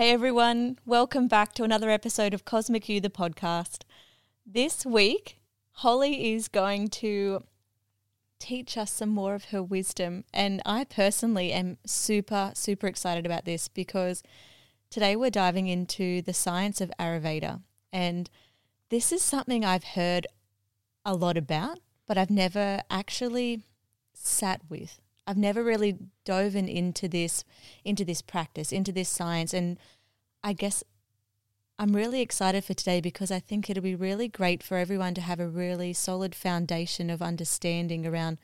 Hey everyone, welcome back to another episode of Cosmic You, the podcast. This week, Holly is going to teach us some more of her wisdom. And I personally am super, super excited about this because today we're diving into the science of Ayurveda. And this is something I've heard a lot about, but I've never actually sat with. I've never really dove into this into this practice, into this science and I guess I'm really excited for today because I think it'll be really great for everyone to have a really solid foundation of understanding around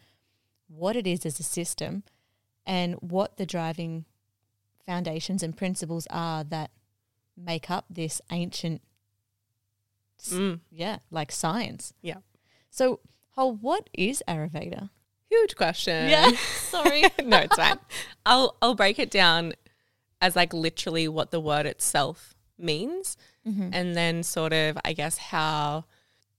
what it is as a system and what the driving foundations and principles are that make up this ancient Mm. yeah, like science. Yeah. So, Hol, what is Ayurveda? Huge question. Yeah, sorry. no, it's fine. I'll I'll break it down as like literally what the word itself means, Mm-hmm. and then sort of I guess how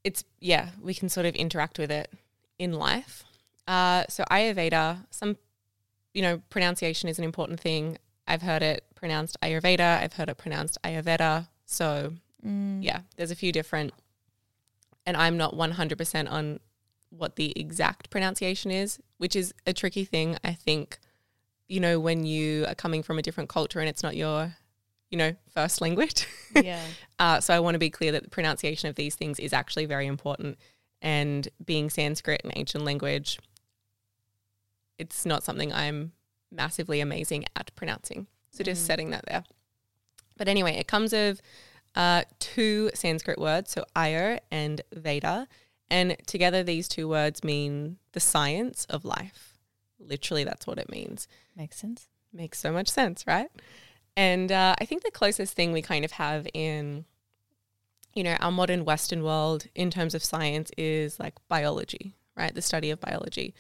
it's yeah we can sort of interact with it in life. Uh, so Ayurveda, some you know pronunciation is an important thing. I've heard it pronounced Ayurveda. I've heard it pronounced Ayurveda. So Mm. yeah, there's a few different, and I'm not 100% on what the exact pronunciation is, which is a tricky thing. I think, you know, when you are coming from a different culture and it's not your, you know, first language. Yeah. uh, so I want to be clear that the pronunciation of these things is actually very important. And being Sanskrit an ancient language, it's not something I'm massively amazing at pronouncing. So just Mm. setting that there. But anyway, it comes of uh, two Sanskrit words, so Ayur and Veda. And together, these two words mean the science of life. Literally, that's what it means. Makes sense. Makes so much sense, right? And uh, I think the closest thing we kind of have in, you know, our modern Western world in terms of science is like biology, right? The study of biology.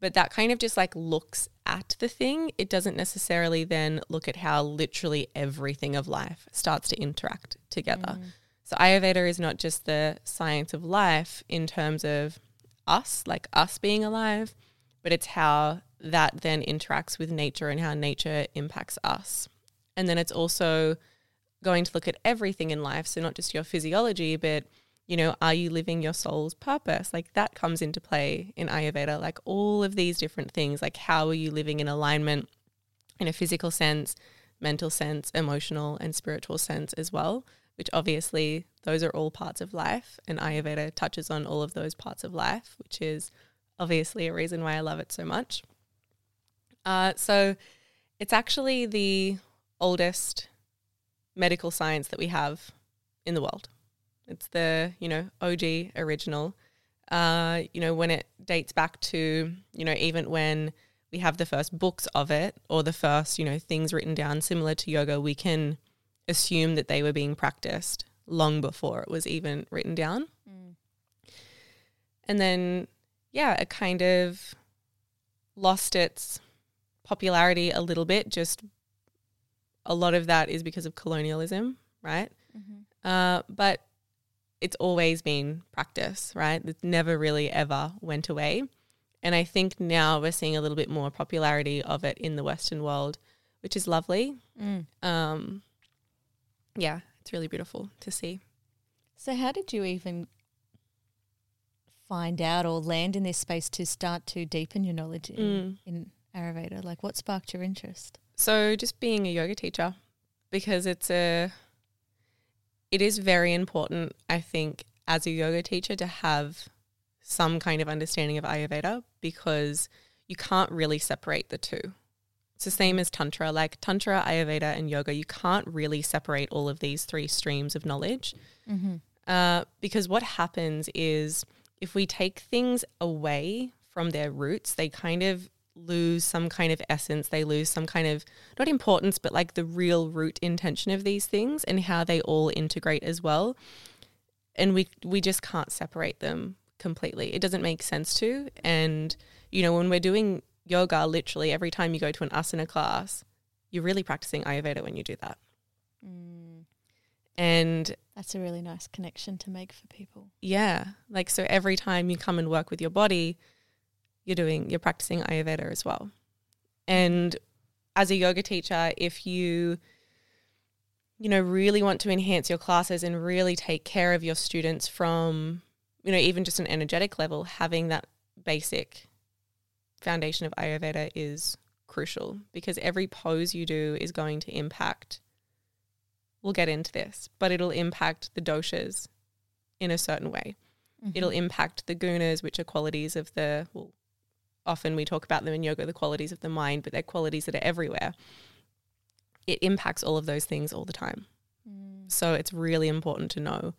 But that kind of just like looks at the thing. It doesn't necessarily then look at how literally everything of life starts to interact together. So Ayurveda is not just the science of life in terms of us, like us being alive, but it's how that then interacts with nature and how nature impacts us. And then it's also going to look at everything in life. So not just your physiology, but you know, are you living your soul's purpose? Like that comes into play in Ayurveda. Like all of these different things, like how are you living in alignment in a physical sense, mental sense, emotional and spiritual sense as well, which obviously those are all parts of life. And Ayurveda touches on all of those parts of life, which is obviously a reason why I love it so much. Uh, so it's actually the oldest medical science that we have in the world. It's the, you know, OG original. Uh, you know, when it dates back to, you know, even when we have the first books of it or the first, you know, things written down similar to yoga, we can assume that they were being practiced long before it was even written down. And then, yeah, it kind of lost its popularity a little bit. Just a lot of that is because of colonialism, right? Uh, but it's always been practice, right? It never really ever went away. And I think now we're seeing a little bit more popularity of it in the Western world, which is lovely. Mm. Um, yeah, it's really beautiful to see. So, how did you even find out or land in this space to start to deepen your knowledge in, Mm. in Ayurveda? Like, what sparked your interest? So just being a yoga teacher, because it's a, it is very important, I think, as a yoga teacher to have some kind of understanding of Ayurveda because you can't really separate the two. It's the same as Tantra, like Tantra, Ayurveda, and yoga. You can't really separate all of these three streams of knowledge Mm-hmm. uh, because what happens is if we take things away from their roots, they kind of lose some kind of essence. They lose some kind of, not importance, but like the real root intention of these things and how they all integrate as well. And we, we just can't separate them completely. It doesn't make sense to. And, you know, when we're doing yoga, literally every time you go to an asana class, you're really practicing Ayurveda when you do that. Mm. And That's a really nice connection to make for people. Yeah. Like so every time you come and work with your body, you're doing you're practicing Ayurveda as well. And as a yoga teacher, if you you know really want to enhance your classes and really take care of your students from you know even just an energetic level, having that basic foundation of Ayurveda is crucial because every pose you do is going to impact we'll get into this, but it'll impact the doshas in a certain way. It'll impact the gunas, which are qualities of the, well, often we talk about them in yoga, the qualities of the mind, but they're qualities that are everywhere. It impacts all of those things all the time. Mm. So it's really important to know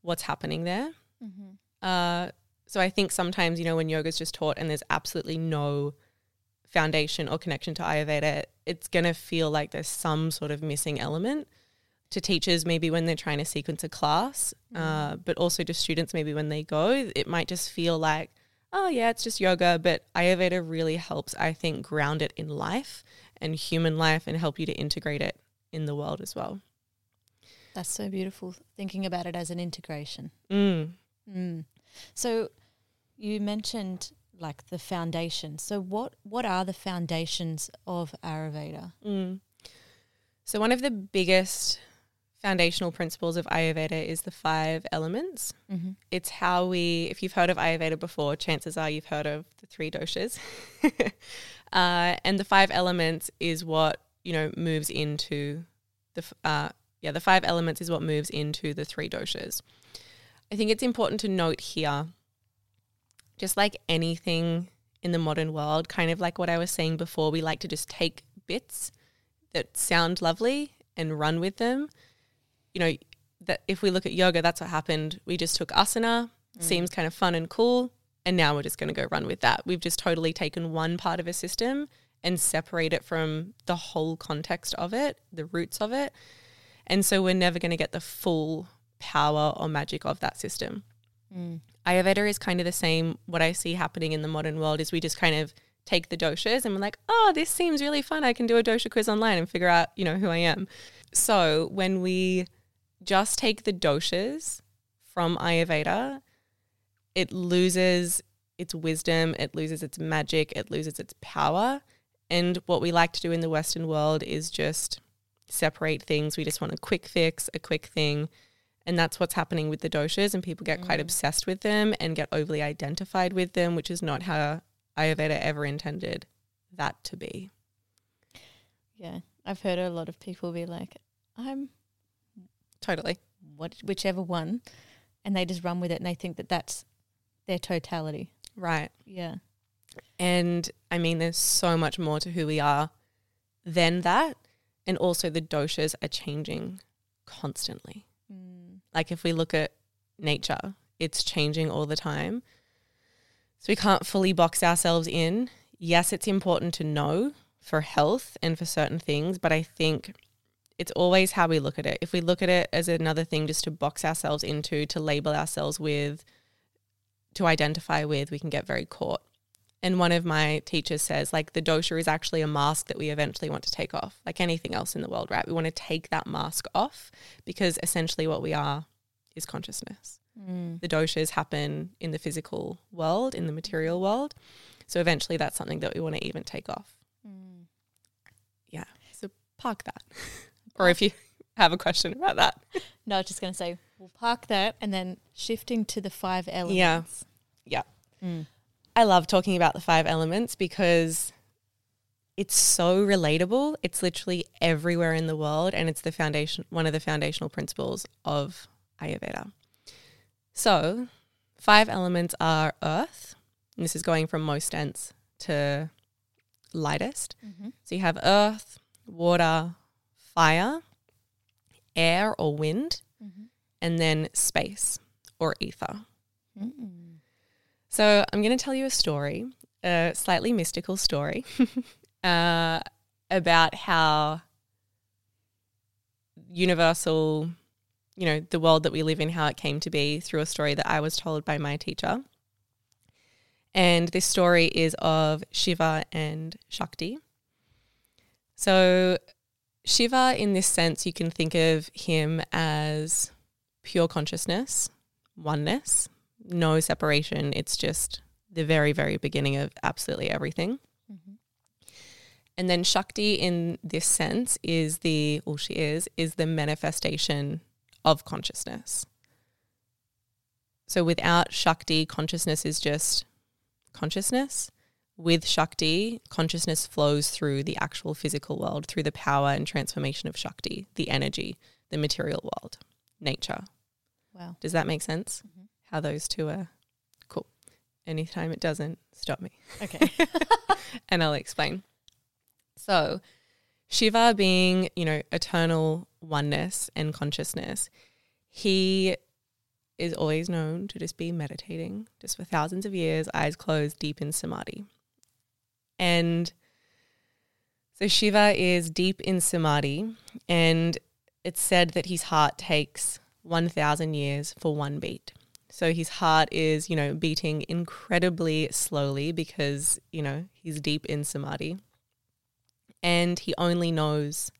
what's happening there. Mm-hmm. Uh, so I think sometimes, you know, when yoga's just taught and there's absolutely no foundation or connection to Ayurveda, it's going to feel like there's some sort of missing element to teachers, maybe when they're trying to sequence a class, uh, but also to students, maybe when they go, it might just feel like, oh, yeah, it's just yoga. But Ayurveda really helps, I think, ground it in life and human life and help you to integrate it in the world as well. That's so beautiful. Thinking about it as an integration. Mm. Mm. So you mentioned like the foundation. So what what are the foundations of Ayurveda? Mm. So, one of the biggest foundational principles of Ayurveda is the five elements. Mm-hmm. It's how we, if you've heard of Ayurveda before, chances are you've heard of the three doshas. uh, and the five elements is what, you know, moves into the, uh, yeah, the five elements is what moves into the three doshas. I think it's important to note here, just like anything in the modern world, kind of like what I was saying before, we like to just take bits that sound lovely and run with them. You know, that if we look at yoga, that's what happened. We just took asana, seems kind of fun and cool, and now we're just going to go run with that. We've just totally taken one part of a system and separate it from the whole context of it, the roots of it. And so we're never going to get the full power or magic of that system. Mm. Ayurveda is kind of the same. What I see happening in the modern world is we just kind of take the doshas and we're like, oh, this seems really fun. I can do a dosha quiz online and figure out, you know, who I am. So when we just take the doshas from Ayurveda, it loses its wisdom, it loses its magic, it loses its power. And what we like to do in the Western world is just separate things. We just want a quick fix, a quick thing. And that's what's happening with the doshas, and people get quite mm. obsessed with them and get overly identified with them, which is not how Ayurveda ever intended that to be. Yeah, I've heard a lot of people be like, "I'm Totally. what whichever one," and they just run with it, and they think that that's their totality. Right. Yeah. And I mean, there's so much more to who we are than that. And also, the doshas are changing constantly. Mm. Like, if we look at nature, it's changing all the time. So, we can't fully box ourselves in. Yes, it's important to know for health and for certain things, but I think it's always how we look at it. If we look at it as another thing just to box ourselves into, to label ourselves with, to identify with, we can get very caught. And one of my teachers says, like, the dosha is actually a mask that we eventually want to take off, like anything else in the world, right? We want to take that mask off because essentially what we are is consciousness. Mm. The doshas happen in the physical world, in the material world. So eventually that's something that we want to even take off. Mm. Yeah. So park that. or if you have a question about that. No, I was just going to say we'll park that, and then shifting to the five elements. Yeah. Mm. I love talking about the five elements because it's so relatable. It's literally everywhere in the world and it's the foundation one of the foundational principles of Ayurveda. So, five elements are earth. And this is going from most dense to lightest. Mm-hmm. So you have earth, water, fire, air or wind, Mm-hmm. and then space or ether. Mm-mm. So I'm going to tell you a story, a slightly mystical story, uh, about how universal, you know, the world that we live in, how it came to be through a story that I was told by my teacher. And this story is of Shiva and Shakti. So, Shiva, in this sense, you can think of him as pure consciousness, oneness, no separation. It's just the very, very beginning of absolutely everything. Mhm. And then Shakti, in this sense, is the, well, she is, is the manifestation of consciousness. So without Shakti, consciousness is just consciousness. With Shakti, consciousness flows through the actual physical world, through the power and transformation of Shakti, the energy, the material world, nature. Wow. Does that make sense? Mhm. How those two are cool. Anytime it doesn't, stop me Okay. and I'll explain. So, Shiva being, you know, eternal oneness and consciousness, he is always known to just be meditating just for thousands of years, eyes closed, deep in samadhi. And so Shiva is deep in samadhi, and it's said that his heart takes 1,000 years for one beat. So his heart is, you know, beating incredibly slowly because, you know, he's deep in samadhi. And he only knows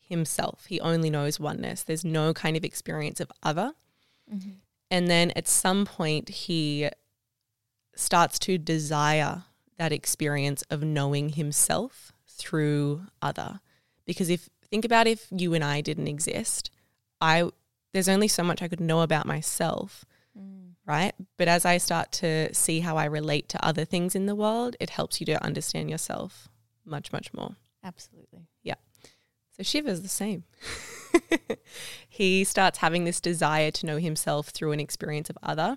himself. He only knows oneness. There's no kind of experience of other. Mm-hmm. And then at some point, he starts to desire that experience of knowing himself through other. Because if think about if you and I didn't exist, I there's only so much I could know about myself, Mm. right? But as I start to see how I relate to other things in the world, it helps you to understand yourself much, much more. Absolutely. Yeah. So Shiva's the same. he starts having this desire to know himself through an experience of other.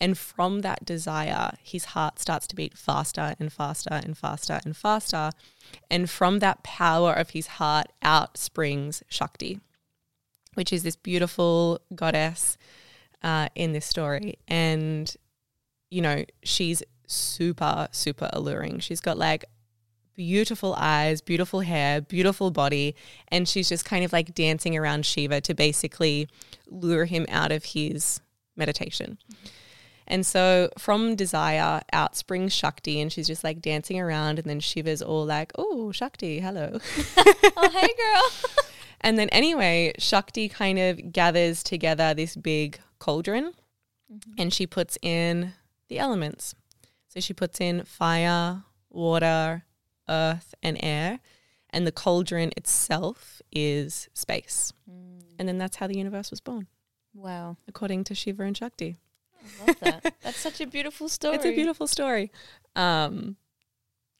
And from that desire, his heart starts to beat faster and faster and faster and faster. And from that power of his heart out springs Shakti, which is this beautiful goddess uh, in this story. And, you know, she's super, super alluring. She's got like beautiful eyes, beautiful hair, beautiful body, and she's just kind of like dancing around Shiva to basically lure him out of his meditation. And so from desire out springs Shakti, and she's just like dancing around, and then Shiva's all like, Oh, Shakti, hello. oh, hey, girl. and then anyway, Shakti kind of gathers together this big cauldron and she puts in the elements. So she puts in fire, water, earth, and air. And the cauldron itself is space. Mm. And then that's how the universe was born, Wow. according to Shiva and Shakti. I love that. That's such a beautiful story. It's a beautiful story. Um,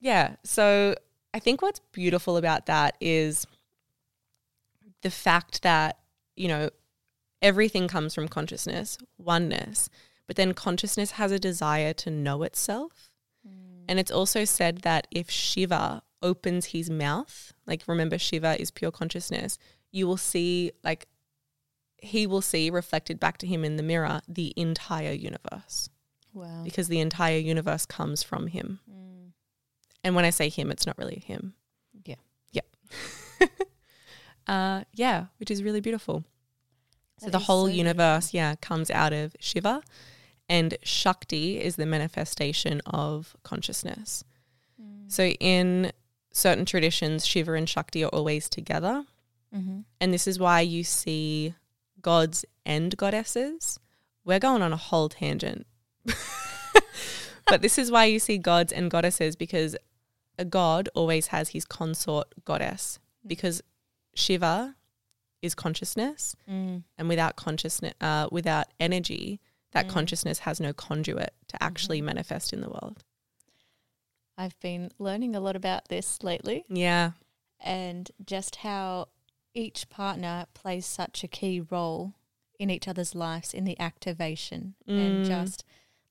yeah. So I think what's beautiful about that is the fact that, you know, everything comes from consciousness, oneness, but then consciousness has a desire to know itself. Mm. And it's also said that if Shiva opens his mouth, like remember, Shiva is pure consciousness, you will see, like, he will see reflected back to him in the mirror the entire universe Wow. because the entire universe comes from him. Mm. And when I say him, it's not really him. Yeah. Yeah. uh, yeah, which is really beautiful. So the whole so universe, yeah, comes out of Shiva, and Shakti is the manifestation of consciousness. Mm. So in certain traditions, Shiva and Shakti are always together. Mm-hmm. And this is why you see gods and goddesses. We're going on a whole tangent. but this is why you see gods and goddesses because a god always has his consort goddess because Shiva is consciousness Mm. and without consciousness uh, without energy that Mm. consciousness has no conduit to actually manifest in the world. I've been learning a lot about this lately Yeah. and just how each partner plays such a key role in each other's lives in the activation and Mm. just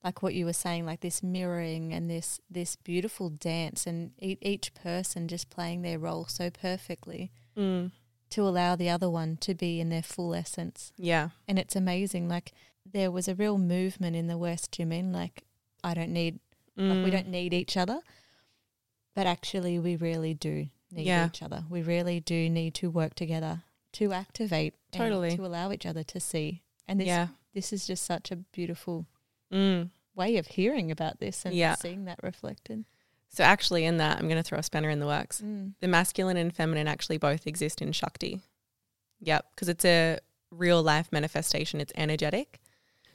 like what you were saying like this mirroring and this this beautiful dance and e- each person just playing their role so perfectly Mm. to allow the other one to be in their full essence Yeah. and it's amazing like there was a real movement in the west You mean like i don't need like we Mm. don't need each other but actually we really do need Yeah. each other we really do need to work together to activate Totally. to allow each other to see and this Yeah. this is just such a beautiful Mm. way of hearing about this and Yeah. seeing that reflected So actually, in that, I'm going to throw a spanner in the works. mm. The masculine and feminine actually both exist in Shakti. Yep, because it's a real life manifestation. It's energetic.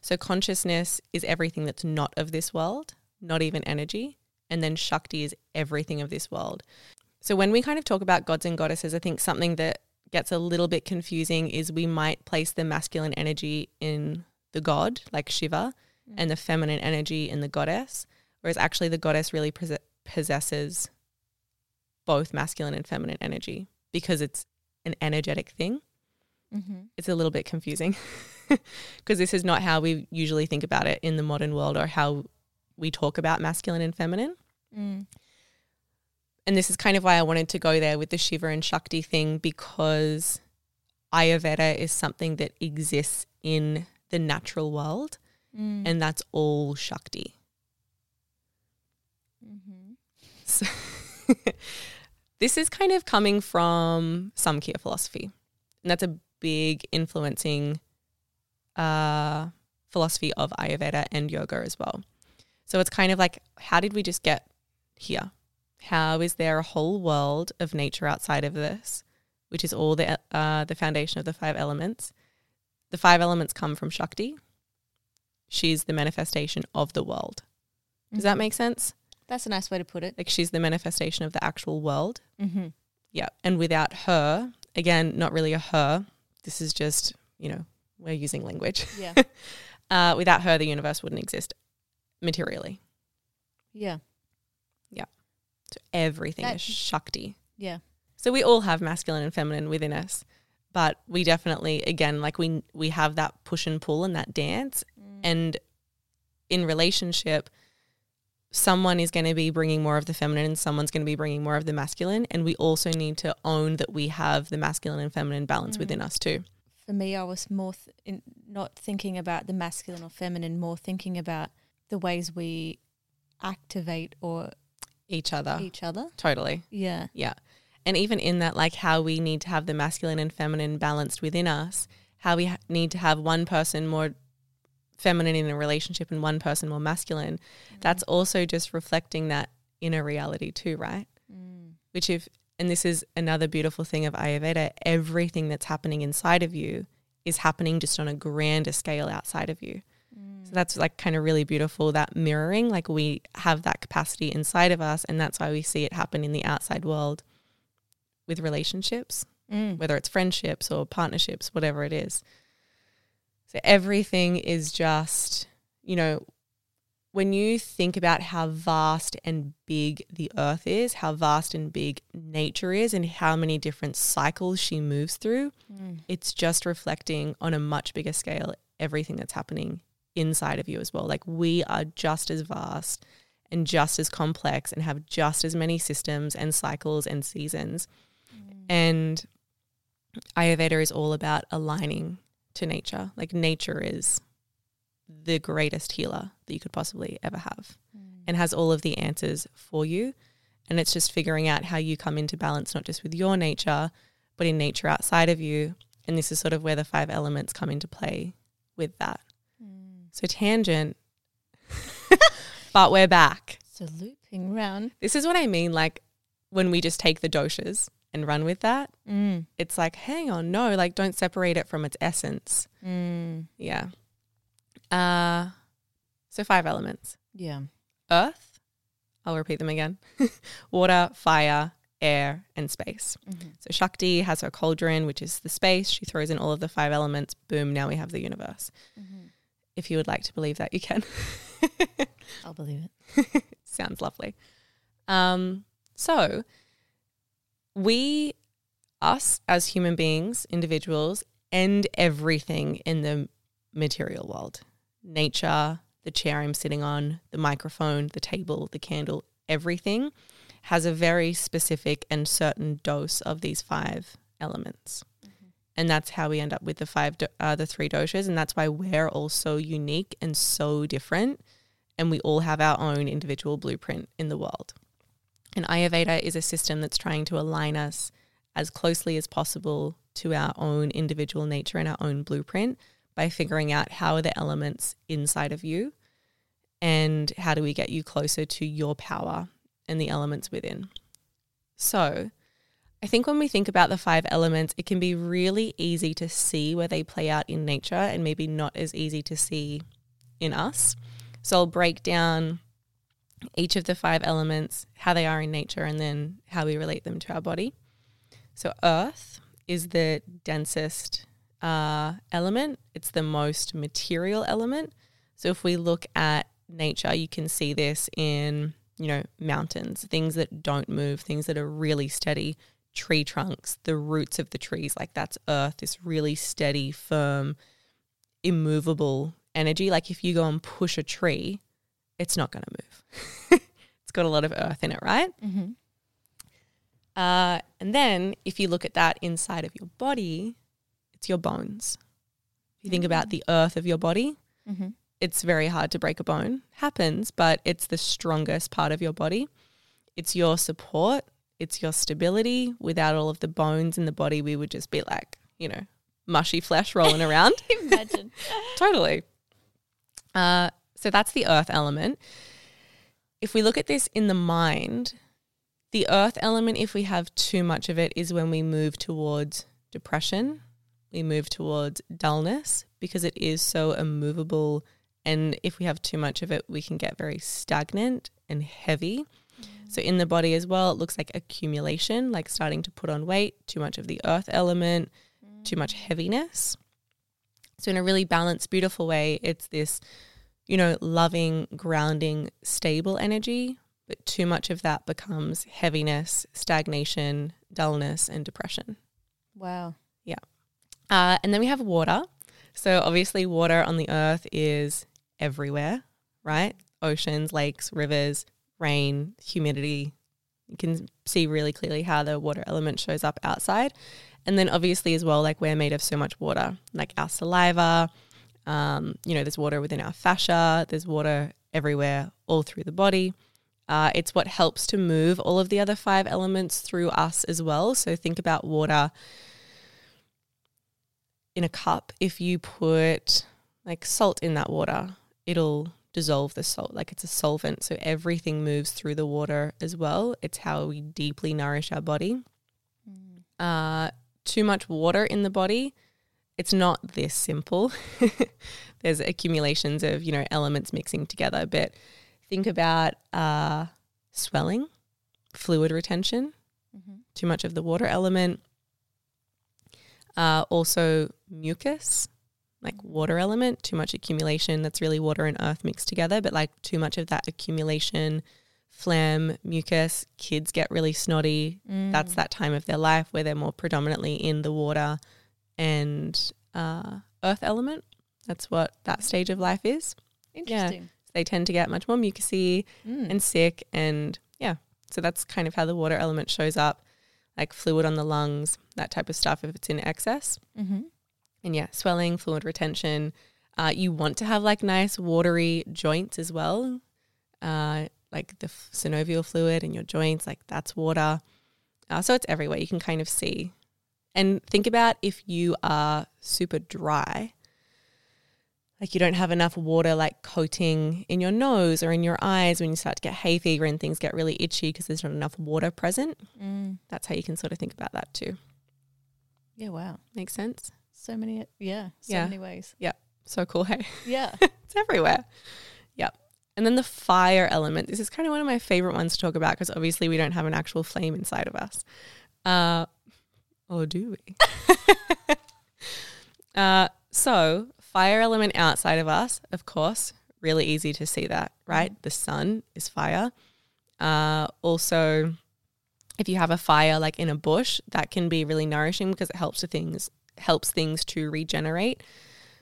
So consciousness is everything that's not of this world, not even energy, and then Shakti is everything of this world. So when we kind of talk about gods and goddesses, I think something that gets a little bit confusing is we might place the masculine energy in the god, like Shiva, and the feminine energy in the goddess, whereas actually the goddess really possesses both masculine and feminine energy because it's an energetic thing. mm-hmm. It's a little bit confusing because this is not how we usually think about it in the modern world or how we talk about masculine and feminine. mm. And this is kind of why I wanted to go there with the Shiva and Shakti thing because Ayurveda is something that exists in the natural world Mm. and that's all Shakti. mm-hmm. So this is kind of coming from Samkhya philosophy. And that's a big influencing uh, philosophy of Ayurveda and yoga as well. So it's kind of like, how did we just get here? How is there a whole world of nature outside of this, which is all the uh, the foundation of the five elements? The five elements come from Shakti. She's the manifestation of the world. Does that Mhm. make sense? that's a nice way to put it Like she's the manifestation of the actual world. mm-hmm. Yeah. And without her, again, not really a her. This is just, you know, we're using language. yeah Uh, without her, the universe wouldn't exist materially. Yeah. Yeah So everything That- is Shakti. yeah So we all have masculine and feminine within us. But we definitely, again, like we we have that push and pull and that dance. Mm. And in relationship, someone is going to be bringing more of the feminine and someone's going to be bringing more of the masculine. And we also need to own that we have the masculine and feminine balance Mm. within us too. for me, I was more th- in, not thinking about the masculine or feminine, more thinking about the ways we activate or Each other. each other. Totally. Yeah. Yeah. And even in that, like how we need to have the masculine and feminine balanced within us, how we ha- need to have one person more feminine in a relationship and one person more masculine, that's also just reflecting that inner reality too, right? Mm. Which, if, and this is another beautiful thing of Ayurveda, everything that's happening inside of you is happening just on a grander scale outside of you. That's like kind of really beautiful that mirroring, like we have that capacity inside of us, and that's why we see it happen in the outside world with relationships, Mm. whether it's friendships or partnerships, whatever it is. So everything is just, you know, when you think about how vast and big the earth is, how vast and big nature is, and how many different cycles she moves through, Mm. it's just reflecting on a much bigger scale everything that's happening inside of you as well. Like we are just as vast and just as complex and have just as many systems and cycles and seasons. And Ayurveda is all about aligning to nature. Like nature is the greatest healer that you could possibly ever have Mm. and has all of the answers for you. And it's just figuring out how you come into balance, not just with your nature, but in nature outside of you. And this is sort of where the five elements come into play with that. So, tangent, but we're back. So looping round. This is what I mean. Like when we just take the doshas and run with that, Mm. it's like, hang on, no, like don't separate it from its essence. Mm. Yeah. Uh, so, five elements Yeah. earth, I'll repeat them again water, fire, air, and space. Mm-hmm. So Shakti has her cauldron, which is the space. She throws in all of the five elements. Boom, now we have the universe. Mm-hmm. If you would like to believe that, you can. I'll believe it. Sounds lovely. Um, so we, us as human beings, individuals, and everything in the material world nature, the chair I'm sitting on, the microphone, the table, the candle, everything has a very specific and certain dose of these five elements. And that's how we end up with the five, uh, the three doshas. And that's why we're all so unique and so different. And we all have our own individual blueprint in the world. And Ayurveda is a system that's trying to align us as closely as possible to our own individual nature and our own blueprint by figuring out how are the elements inside of you and how do we get you closer to your power and the elements within. So, I think when we think about the five elements, it can be really easy to see where they play out in nature and maybe not as easy to see in us. So, I'll break down each of the five elements, how they are in nature, and then how we relate them to our body. So, earth is the densest uh, element, it's the most material element. So, if we look at nature, you can see this in, you know, mountains, things that don't move, things that are really steady, tree trunks, the roots of the trees, like that's earth, this really steady, firm, immovable energy. Like if you go and push a tree, it's not going to move. it's got a lot of earth in it, right? Mm-hmm. Uh, and then if you look at that inside of your body, it's your bones. If you think about the earth of your body, Mm-hmm. it's very hard to break a bone. Happens, but it's the strongest part of your body. It's your support, it's your stability. Without all of the bones in the body, we would just be like, you know, mushy flesh rolling around. Imagine. totally. Uh, so that's the earth element. If we look at this in the mind, the earth element, if we have too much of it, is when we move towards depression, we move towards dullness because it is so immovable. And if we have too much of it, we can get very stagnant and heavy. So, in the body as well, it looks like accumulation, like starting to put on weight, too much of the earth element, too much heaviness. So, in a really balanced, beautiful way, it's this, you know, loving, grounding, stable energy. But too much of that becomes heaviness, stagnation, dullness, and depression. Wow. Yeah. Uh, and then we have water. So, obviously, water on the earth is everywhere, right? Oceans, lakes, rivers, rain, humidity. You can see really clearly how the water element shows up outside. And then, obviously, as well, like we're made of so much water, like our saliva, um, you know, there's water within our fascia, there's water everywhere, all through the body. Uh, it's what helps to move all of the other five elements through us as well. So, think about water in a cup. If you put like salt in that water, it'll dissolve the salt. Like it's a solvent. So everything moves through the water as well. It's how we deeply nourish our body. Uh, too much water in the body, it's not this simple. There's accumulations of, you know, elements mixing together. But think about uh, swelling, fluid retention, Mm-hmm. too much of the water element. Uh, also, mucus, like water element, too much accumulation. That's really water and earth mixed together, but like too much of that accumulation, phlegm, mucus, kids get really snotty. Mm. That's that time of their life where they're more predominantly in the water and uh, earth element. That's what that stage of life is. interesting. They tend to get much more mucusy Mm. and sick and yeah so that's kind of how the water element shows up like fluid on the lungs that type of stuff if it's in excess mm-hmm. And yeah swelling fluid retention uh, you want to have like nice watery joints as well uh, like the f- synovial fluid in your joints like that's water uh, so it's everywhere you can kind of see and think about if you are super dry like you don't have enough water like coating in your nose or in your eyes when you start to get hay fever and things get really itchy because there's not enough water present. Mm. That's how you can sort of think about that too. Yeah. Wow. Makes sense? So many. Yeah. So Yeah. many ways. Yeah. So cool, hey? Yeah. it's everywhere. Yep. And then the fire element. This is kind of one of my favorite ones to talk about because obviously we don't have an actual flame inside of us. Uh, or do we? uh, so, fire element outside of us, of course, really easy to see that, right? The sun is fire. Uh, also, if you have a fire like in a bush, that can be really nourishing because it helps to things helps things to regenerate.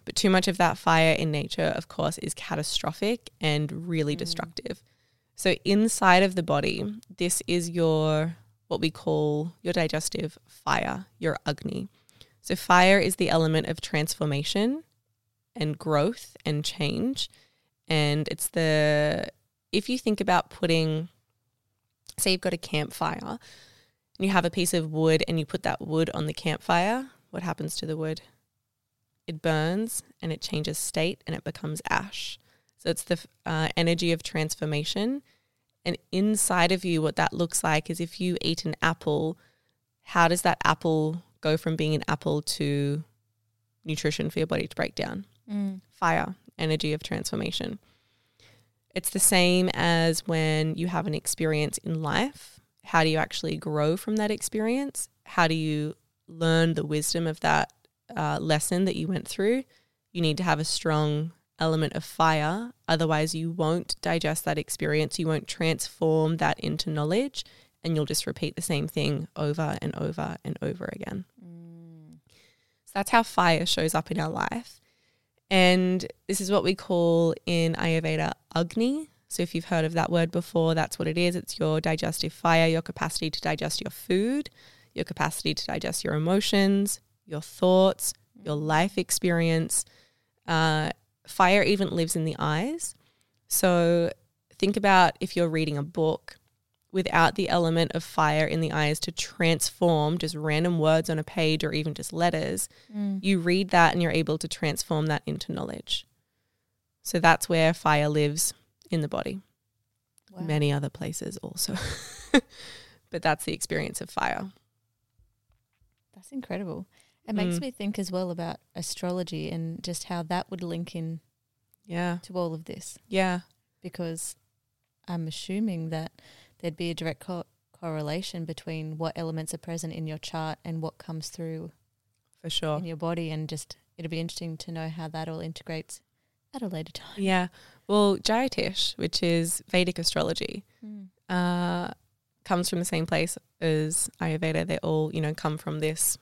But too much of that fire in nature, of course, is catastrophic and really mm. destructive. So inside of the body, this is your what we call your digestive fire, your agni. So fire is the element of transformation and growth and change. And it's the if you think about putting say you've got a campfire and you have a piece of wood and you put that wood on the campfire, what happens to the wood? It burns and it changes state and it becomes ash. So it's the uh, energy of transformation. And inside of you, what that looks like is if you eat an apple, how does that apple go from being an apple to nutrition for your body to break down? Mm. Fire, energy of transformation. It's the same as when you have an experience in life. How do you actually grow from that experience? How do you learn the wisdom of that uh, lesson that you went through? You need to have a strong element of fire. Otherwise, you won't digest that experience. You won't transform that into knowledge, and you'll just repeat the same thing over and over and over again. So that's how fire shows up in our life. And this is what we call in Ayurveda Agni. So if you've heard of that word before, that's what it is. It's your digestive fire, your capacity to digest your food, your capacity to digest your emotions, your thoughts, your life experience. Uh, fire even lives in the eyes. So think about if you're reading a book without the element of fire in the eyes to transform just random words on a page or even just letters, Mm. you read that and you're able to transform that into knowledge. So that's where fire lives in the body. Wow. Many other places also. but that's the experience of fire. That's incredible. It makes Mm. me think as well about astrology and just how that would link in Yeah. to all of this Yeah. because I'm assuming that there'd be a direct co- correlation between what elements are present in your chart and what comes through For sure. in your body and just it'll be interesting to know how that all integrates at a later time. Yeah. Well, Jyotish, which is Vedic astrology, Mm. uh, comes from the same place as Ayurveda. They all, you know, come from this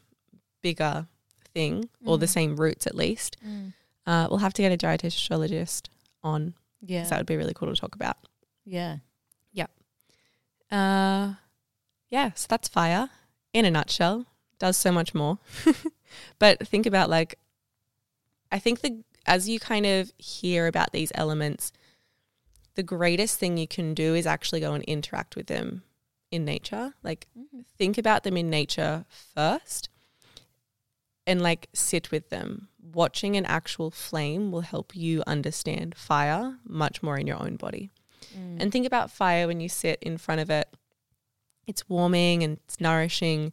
bigger thing or the Mm. same roots at least. Uh, we'll have to get a Jyotish astrologist on Yeah. that would be really cool to talk about. yeah. Uh, yeah, so that's fire in a nutshell. Does so much more. but think about like, I think the as you kind of hear about these elements, the greatest thing you can do is actually go and interact with them in nature. Like, Mhm. think about them in nature first and like sit with them. Watching an actual flame will help you understand fire much more in your own body. Mm. And think about fire when you sit in front of it. It's warming and it's nourishing.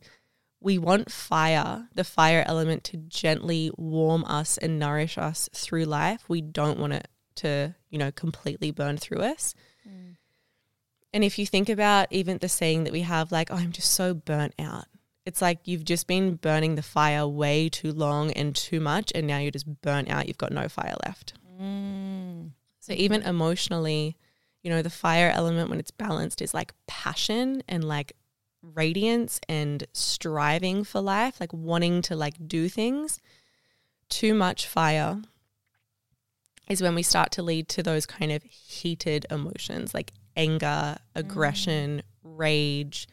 We want fire, the fire element, to gently warm us and nourish us through life. We don't want it to, you know, completely burn through us. Mm. And if you think about even the saying that we have, like, oh, I'm just so burnt out. It's like you've just been burning the fire way too long and too much, and now you're just burnt out. You've got no fire left. Mm. So even emotionally, you know, the fire element when it's balanced is like passion and like radiance and striving for life, like wanting to like do things. Too much fire is when we start to lead to those kind of heated emotions like anger, aggression, rage,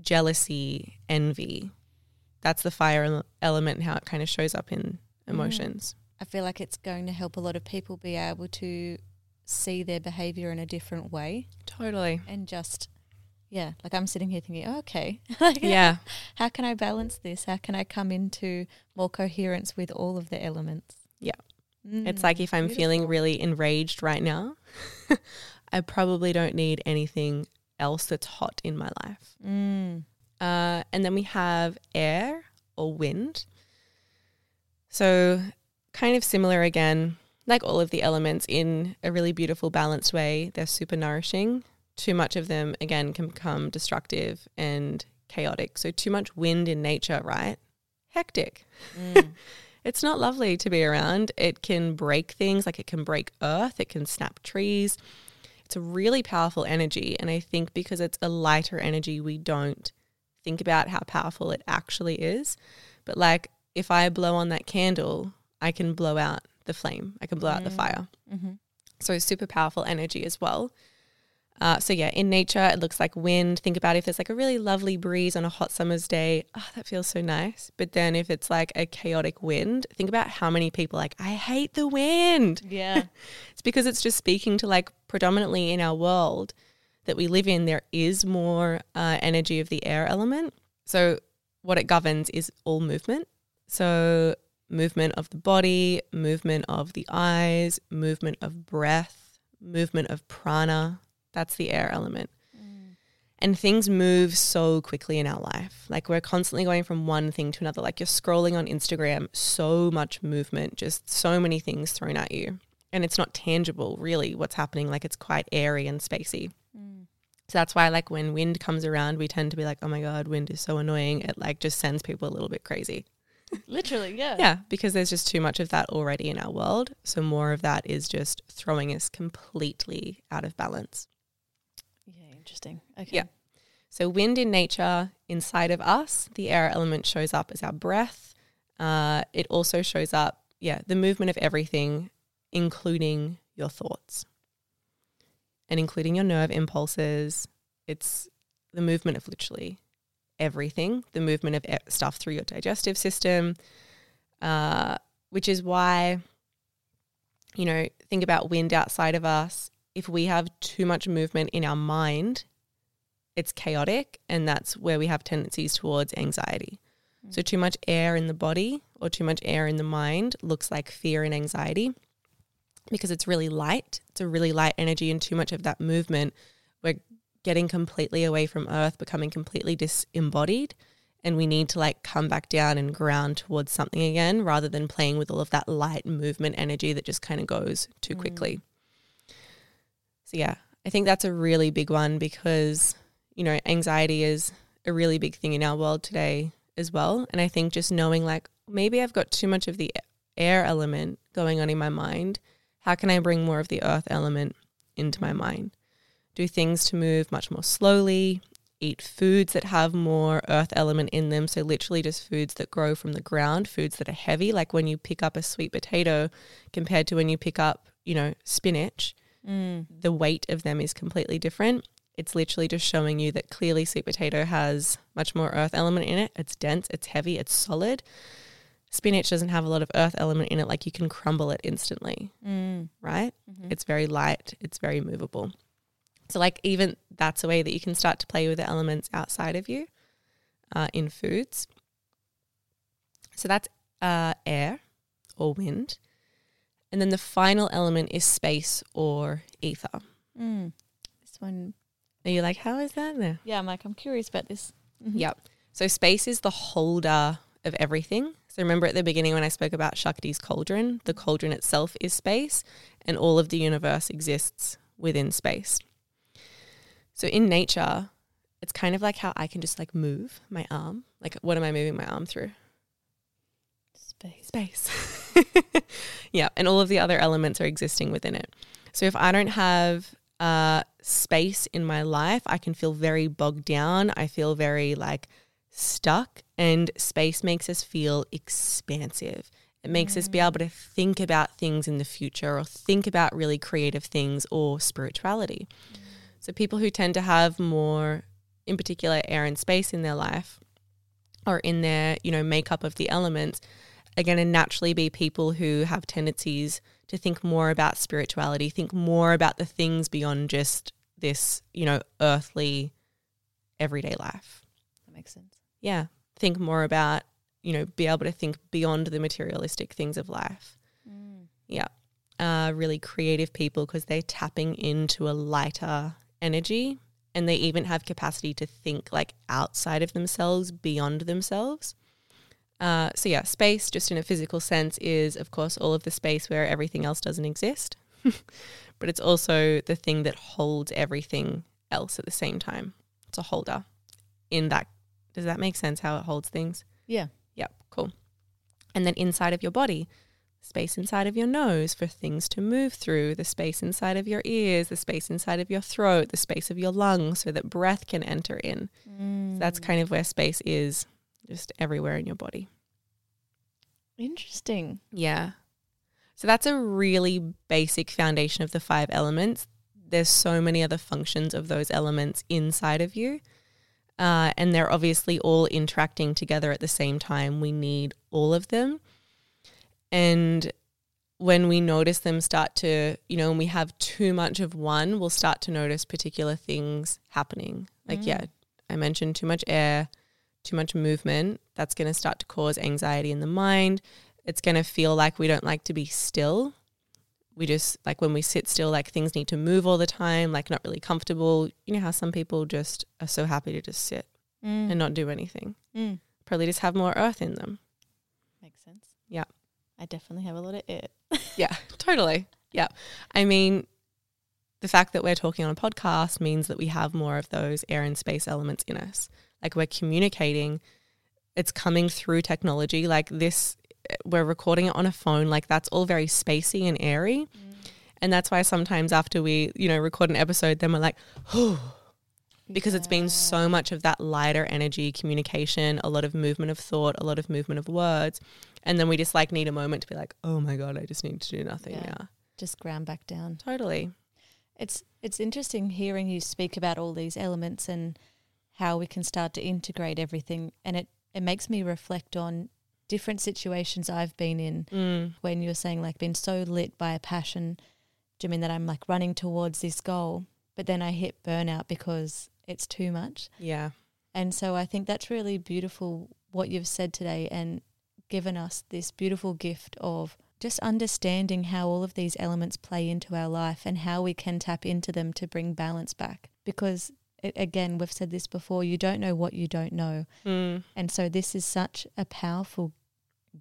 jealousy, envy. That's the fire element and how it kind of shows up in emotions. I feel like it's going to help a lot of people be able to see their behavior in a different way Totally. and just yeah like i'm sitting here thinking oh, okay like Yeah. how can i balance this how can i come into more coherence with all of the elements Yeah. Mm, It's like if I'm feeling really enraged right now, I probably don't need anything else that's hot in my life. mm. Uh, and then we have air or wind. So, kind of similar again, like all of the elements in a really beautiful, balanced way. They're super nourishing. Too much of them, again, can become destructive and chaotic. So, too much wind in nature, right? Hectic. Mm. It's not lovely to be around. It can break things, like it can break earth, it can snap trees. It's a really powerful energy. And I think because it's a lighter energy, we don't think about how powerful it actually is. But like if I blow on that candle, I can blow out the flame, I can blow out the Mm. fire. Mm-hmm. So super powerful energy as well. Uh, so yeah, in nature, it looks like wind. Think about if there's like a really lovely breeze on a hot summer's day. Oh, that feels so nice. But then if it's like a chaotic wind, think about how many people are like, I hate the wind. Yeah. It's because it's just speaking to like predominantly in our world that we live in, there is more uh, energy of the air element. So what it governs is all movement. So movement of the body, movement of the eyes, movement of breath, movement of prana. That's the air element. And things move so quickly in our life. Like we're constantly going from one thing to another. Like you're scrolling on Instagram, so much movement, just so many things thrown at you. And it's not tangible, really, what's happening. Like it's quite airy and spacey. So that's why, like, when wind comes around, we tend to be like, oh my God, wind is so annoying. It like just sends people a little bit crazy. Literally, yeah. Yeah, because there's just too much of that already in our world. So more of that is just throwing us completely out of balance. Yeah, interesting. Okay. Yeah. So, wind in nature, inside of us, the air element shows up as our breath. Uh, it also shows up, yeah, the movement of everything, including your thoughts and including your nerve impulses. It's the movement of literally everything, the movement of stuff through your digestive system, uh, which is why, you know, think about wind outside of us. If we have too much movement in our mind, it's chaotic, and that's where we have tendencies towards anxiety. So, too much air in the body or too much air in the mind looks like fear and anxiety because it's really light. It's a really light energy, and too much of that movement, we're getting completely away from earth, becoming completely disembodied. And we need to like come back down and ground towards something again rather than playing with all of that light movement energy that just kind of goes too mm. quickly. So, yeah, I think that's a really big one because, you know, anxiety is a really big thing in our world today as well. And I think just knowing like maybe I've got too much of the air element going on in my mind. How can I bring more of the earth element into my mind? Do things to move much more slowly, eat foods that have more earth element in them. So, literally, just foods that grow from the ground, foods that are heavy. Like when you pick up a sweet potato compared to when you pick up, you know, spinach, Mm. the weight of them is completely different. It's literally just showing you that clearly sweet potato has much more earth element in it. It's dense, it's heavy, it's solid. Spinach doesn't have a lot of earth element in it, like you can crumble it instantly, Mm. right? Mhm. It's very light, it's very movable. So, like, even that's a way that you can start to play with the elements outside of you uh, in foods. So, that's uh, air or wind. And then the final element is space or ether. Mm. This one, Are you like, how is that there? yeah, I'm like, I'm curious about this. Mhm. Yep. So space is the holder of everything. So remember at the beginning when I spoke about Shakti's cauldron, the cauldron itself is space and all of the universe exists within space. So in nature, it's kind of like how I can just like move my arm. Like what am I moving my arm through? Space. Space. yeah, and all of the other elements are existing within it. So if I don't have uh, space in my life, I can feel very bogged down. I feel very like stuck, and space makes us feel expansive. It makes us be mm. able to think about things in the future or think about really creative things or spirituality. Mm. So people who tend to have more, in particular, air and space in their life or in their, you know, makeup of the elements are going to naturally be people who have tendencies to think more about spirituality, think more about the things beyond just this, you know, earthly everyday life. That makes sense. Yeah. Think more about, you know, be able to think beyond the materialistic things of life. Mm. Yeah. Uh, really creative people because they're tapping into a lighter energy and they even have capacity to think like outside of themselves, beyond themselves. Uh, so, yeah, space, just in a physical sense, is of course all of the space where everything else doesn't exist. but it's also the thing that holds everything else at the same time. It's a holder in that. Does that make sense how it holds things? Yeah. Yep, cool. And then inside of your body, space inside of your nose for things to move through, the space inside of your ears, the space inside of your throat, the space of your lungs so that breath can enter in. Mm. So that's kind of where space is just everywhere in your body. Interesting. Yeah. So that's a really basic foundation of the five elements. There's so many other functions of those elements inside of you. Uh, and they're obviously all interacting together at the same time. We need all of them. And when we notice them start to, you know, when we have too much of one, we'll start to notice particular things happening. Like, Mm. yeah, I mentioned too much air, too much movement. That's going to start to cause anxiety in the mind. It's going to feel like we don't like to be still. We just, like, when we sit still, like things need to move all the time, like, not really comfortable. You know how some people just are so happy to just sit Mm. and not do anything? Mm. Probably just have more earth in them. Makes sense. Yeah. I definitely have a lot of it. Yeah, totally. Yeah. I mean, the fact that we're talking on a podcast means that we have more of those air and space elements in us. Like we're communicating, it's coming through technology. Like this, we're recording it on a phone. Like that's all very spacey and airy. Mm. And that's why sometimes after we, you know, record an episode, then we're like, oh, because it's been so much of that lighter energy communication, a lot of movement of thought, a lot of movement of words. And then we just like need a moment to be like, oh my God, I just need to do nothing Yeah. now. Just ground back down. Totally. It's it's interesting hearing you speak about all these elements and how we can start to integrate everything and it, it makes me reflect on different situations I've been in Mm. when you're saying like been so lit by a passion. Do you mean that I'm like running towards this goal, but then I hit burnout because it's too much? Yeah. And so I think that's really beautiful what you've said today and given us this beautiful gift of just understanding how all of these elements play into our life and how we can tap into them to bring balance back. Because again, we've said this before, you don't know what you don't know. Mm. And so this is such a powerful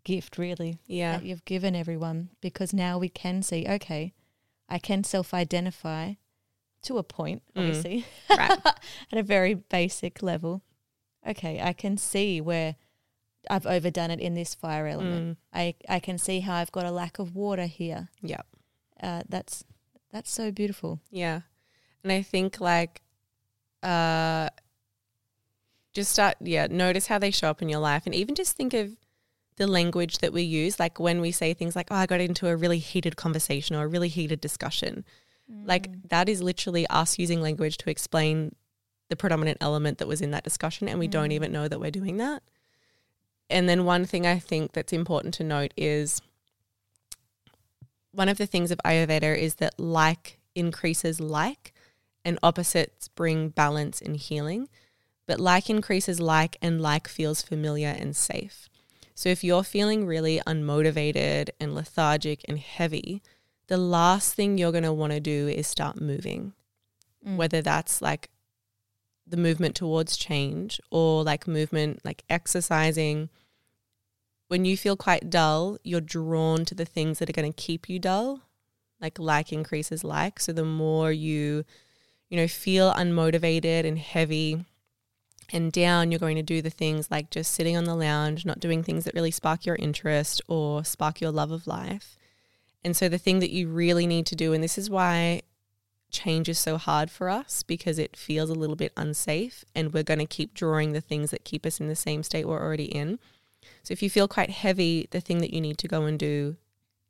gift really Yeah. that you've given everyone because now we can see, okay, I can self identify to a point, Mm. obviously, Right. at a very basic level. Okay, I can see where I've overdone it in this fire element. Mm. I, I can see how I've got a lack of water here. Yeah. Uh, that's that's so beautiful. Yeah. And I think like uh just start yeah, notice how they show up in your life and even just think of the language that we use like when we say things like oh I got into a really heated conversation or a really heated discussion. Like that is literally us using language to explain the predominant element that was in that discussion and we don't Mm. even know that we're doing that. And then one thing I think that's important to note is one of the things of Ayurveda is that like increases like and opposites bring balance and healing. But like increases like and like feels familiar and safe. So if you're feeling really unmotivated and lethargic and heavy, the last thing you're going to want to do is start moving. Mm. whether that's like the movement towards change or like movement like exercising. When you feel quite dull you're drawn to the things that are going to keep you dull like like increases like. So the more you you know feel unmotivated and heavy and down you're going to do the things like just sitting on the lounge not doing things that really spark your interest or spark your love of life and so the thing that you really need to do and this is why change is so hard for us because it feels a little bit unsafe and we're going to keep drawing the things that keep us in the same state we're already in. So if you feel quite heavy, the thing that you need to go and do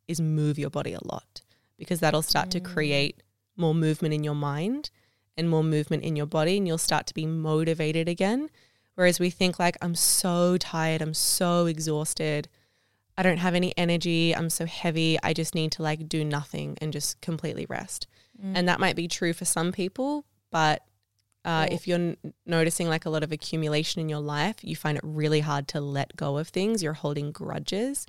is move your body a lot because that'll start to Mm. create more movement in your mind and more movement in your body and you'll start to be motivated again. Whereas we think like I'm so tired, I'm so exhausted. I don't have any energy. I'm so heavy. I just need to like do nothing and just completely rest Mm. and that might be true for some people but uh, Well- if you're n- noticing like a lot of accumulation in your life you find it really hard to let go of things you're holding grudges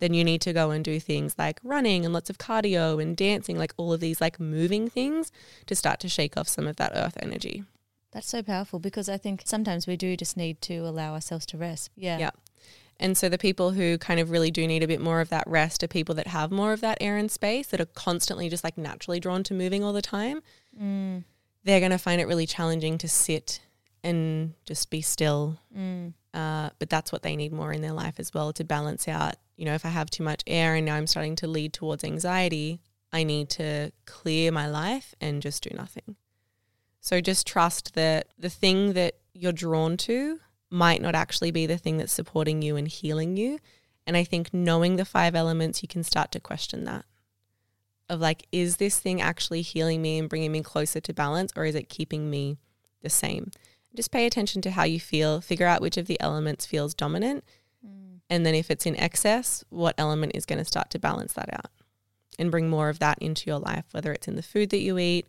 then you need to go and do things like running and lots of cardio and dancing like all of these like moving things to start to shake off some of that earth energy That's so powerful because I think sometimes we do just need to allow ourselves to rest. Yeah. Yeah. And so the people who kind of really do need a bit more of that rest are people that have more of that air and space that are constantly just like naturally drawn to moving all the time. Mm, They're going to find it really challenging to sit and just be still. mm, Uh, but that's what they need more in their life as well to balance out. You know, if I have too much air and now I'm starting to lead towards anxiety, I need to clear my life and just do nothing. So just trust that the thing that you're drawn to might not actually be the thing that's supporting you and healing you. And I think knowing the five elements, you can start to question that of like, is this thing actually healing me and bringing me closer to balance, or is it keeping me the same? Just pay attention to how you feel, figure out which of the elements feels dominant. And then if it's in excess, what element is going to start to balance that out and bring more of that into your life, whether it's in the food that you eat,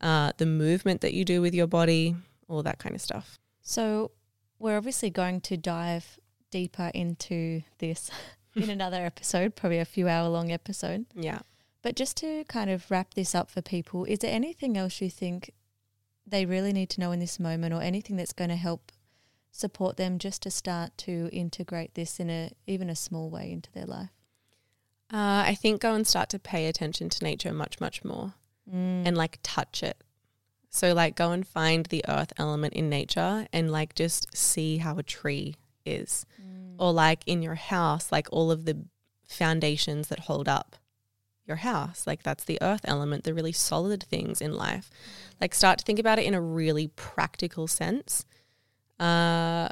uh, the movement that you do with your body, all that kind of stuff. So, we're obviously going to dive deeper into this in another episode, probably a few hour long episode. Yeah. But just to kind of wrap this up for people, is there anything else you think they really need to know in this moment or anything that's going to help support them just to start to integrate this in a even a small way into their life? Uh, I think go and start to pay attention to nature much, much more Mm. and like touch it. So, like, go and find the earth element in nature and like just see how a tree is. Mm. Or, like, in your house, like all of the foundations that hold up your house. Like, that's the earth element, the really solid things in life. Like, start to think about it in a really practical sense. Uh,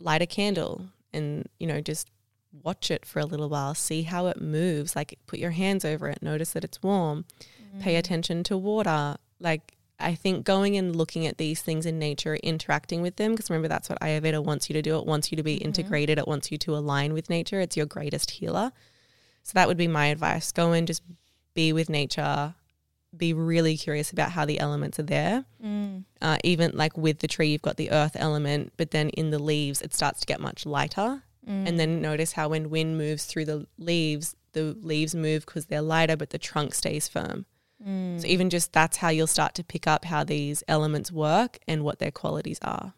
light a candle and, you know, just watch it for a little while, see how it moves. Like, put your hands over it, notice that it's warm pay attention to water. Like I think going and looking at these things in nature, interacting with them, because remember that's what Ayurveda wants you to do. It wants you to be Mhm. integrated. It wants you to align with nature. It's your greatest healer. So that would be my advice. Go and just be with nature. Be really curious about how the elements are there. Mm. Uh, even like with the tree, you've got the earth element, but then in the leaves, it starts to get much lighter. Mm. And then notice how when wind moves through the leaves, the leaves move because they're lighter, but the trunk stays firm. Mm. So even just that's how you'll start to pick up how these elements work and what their qualities are.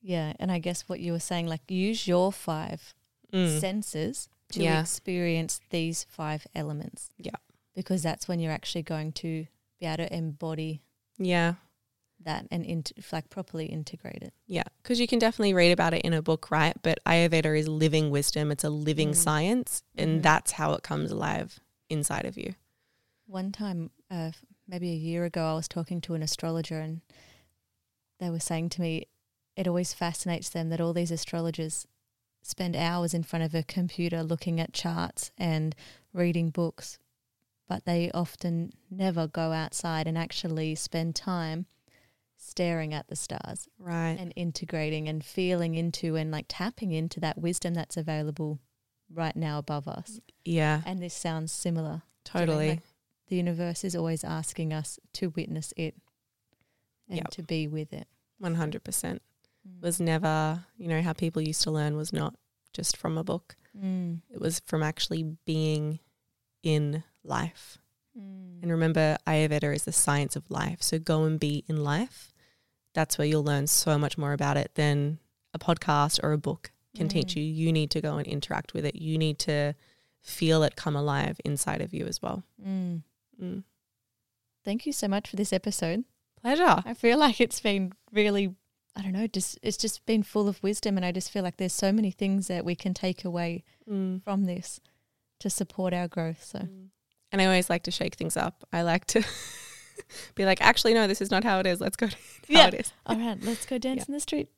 yeah, and I guess what you were saying, like use your five Mm. senses to Yeah. experience these five elements. Yeah. Because that's when you're actually going to be able to embody Yeah. that and int- like properly integrate it. Yeah. Because you can definitely read about it in a book, right? But Ayurveda is living wisdom, it's a living Mm. science, and Mhm. that's how it comes alive inside of you. One time, uh, maybe a year ago, I was talking to an astrologer and they were saying to me, it always fascinates them that all these astrologers spend hours in front of a computer looking at charts and reading books, but they often never go outside and actually spend time staring at the stars Right. and integrating and feeling into and like tapping into that wisdom that's available right now above us. Yeah. And this sounds similar Totally. like- the universe is always asking us to witness it and Yep. to be with it. 100%. Mm. Was never, you know, how people used to learn was not just from a book, Mm. it was from actually being in life. Mm. And remember, Ayurveda is the science of life. So go and be in life. That's where you'll learn so much more about it than a podcast or a book can teach Mm. you. You need to go and interact with it. You need to feel it come alive inside of you as well. Mm. Mm. Thank you so much for this episode. Pleasure. I feel like it's been really, I don't know, just it's just been full of wisdom, and I just feel like there's so many things that we can take away Mm. from this to support our growth. So Mm. And I always like to shake things up. I like to be like, actually, no, this is not how it is. Let's go Yeah. it is. all right, let's go dance in the street.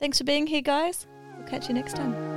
Thanks for being here, guys. We'll catch you next time.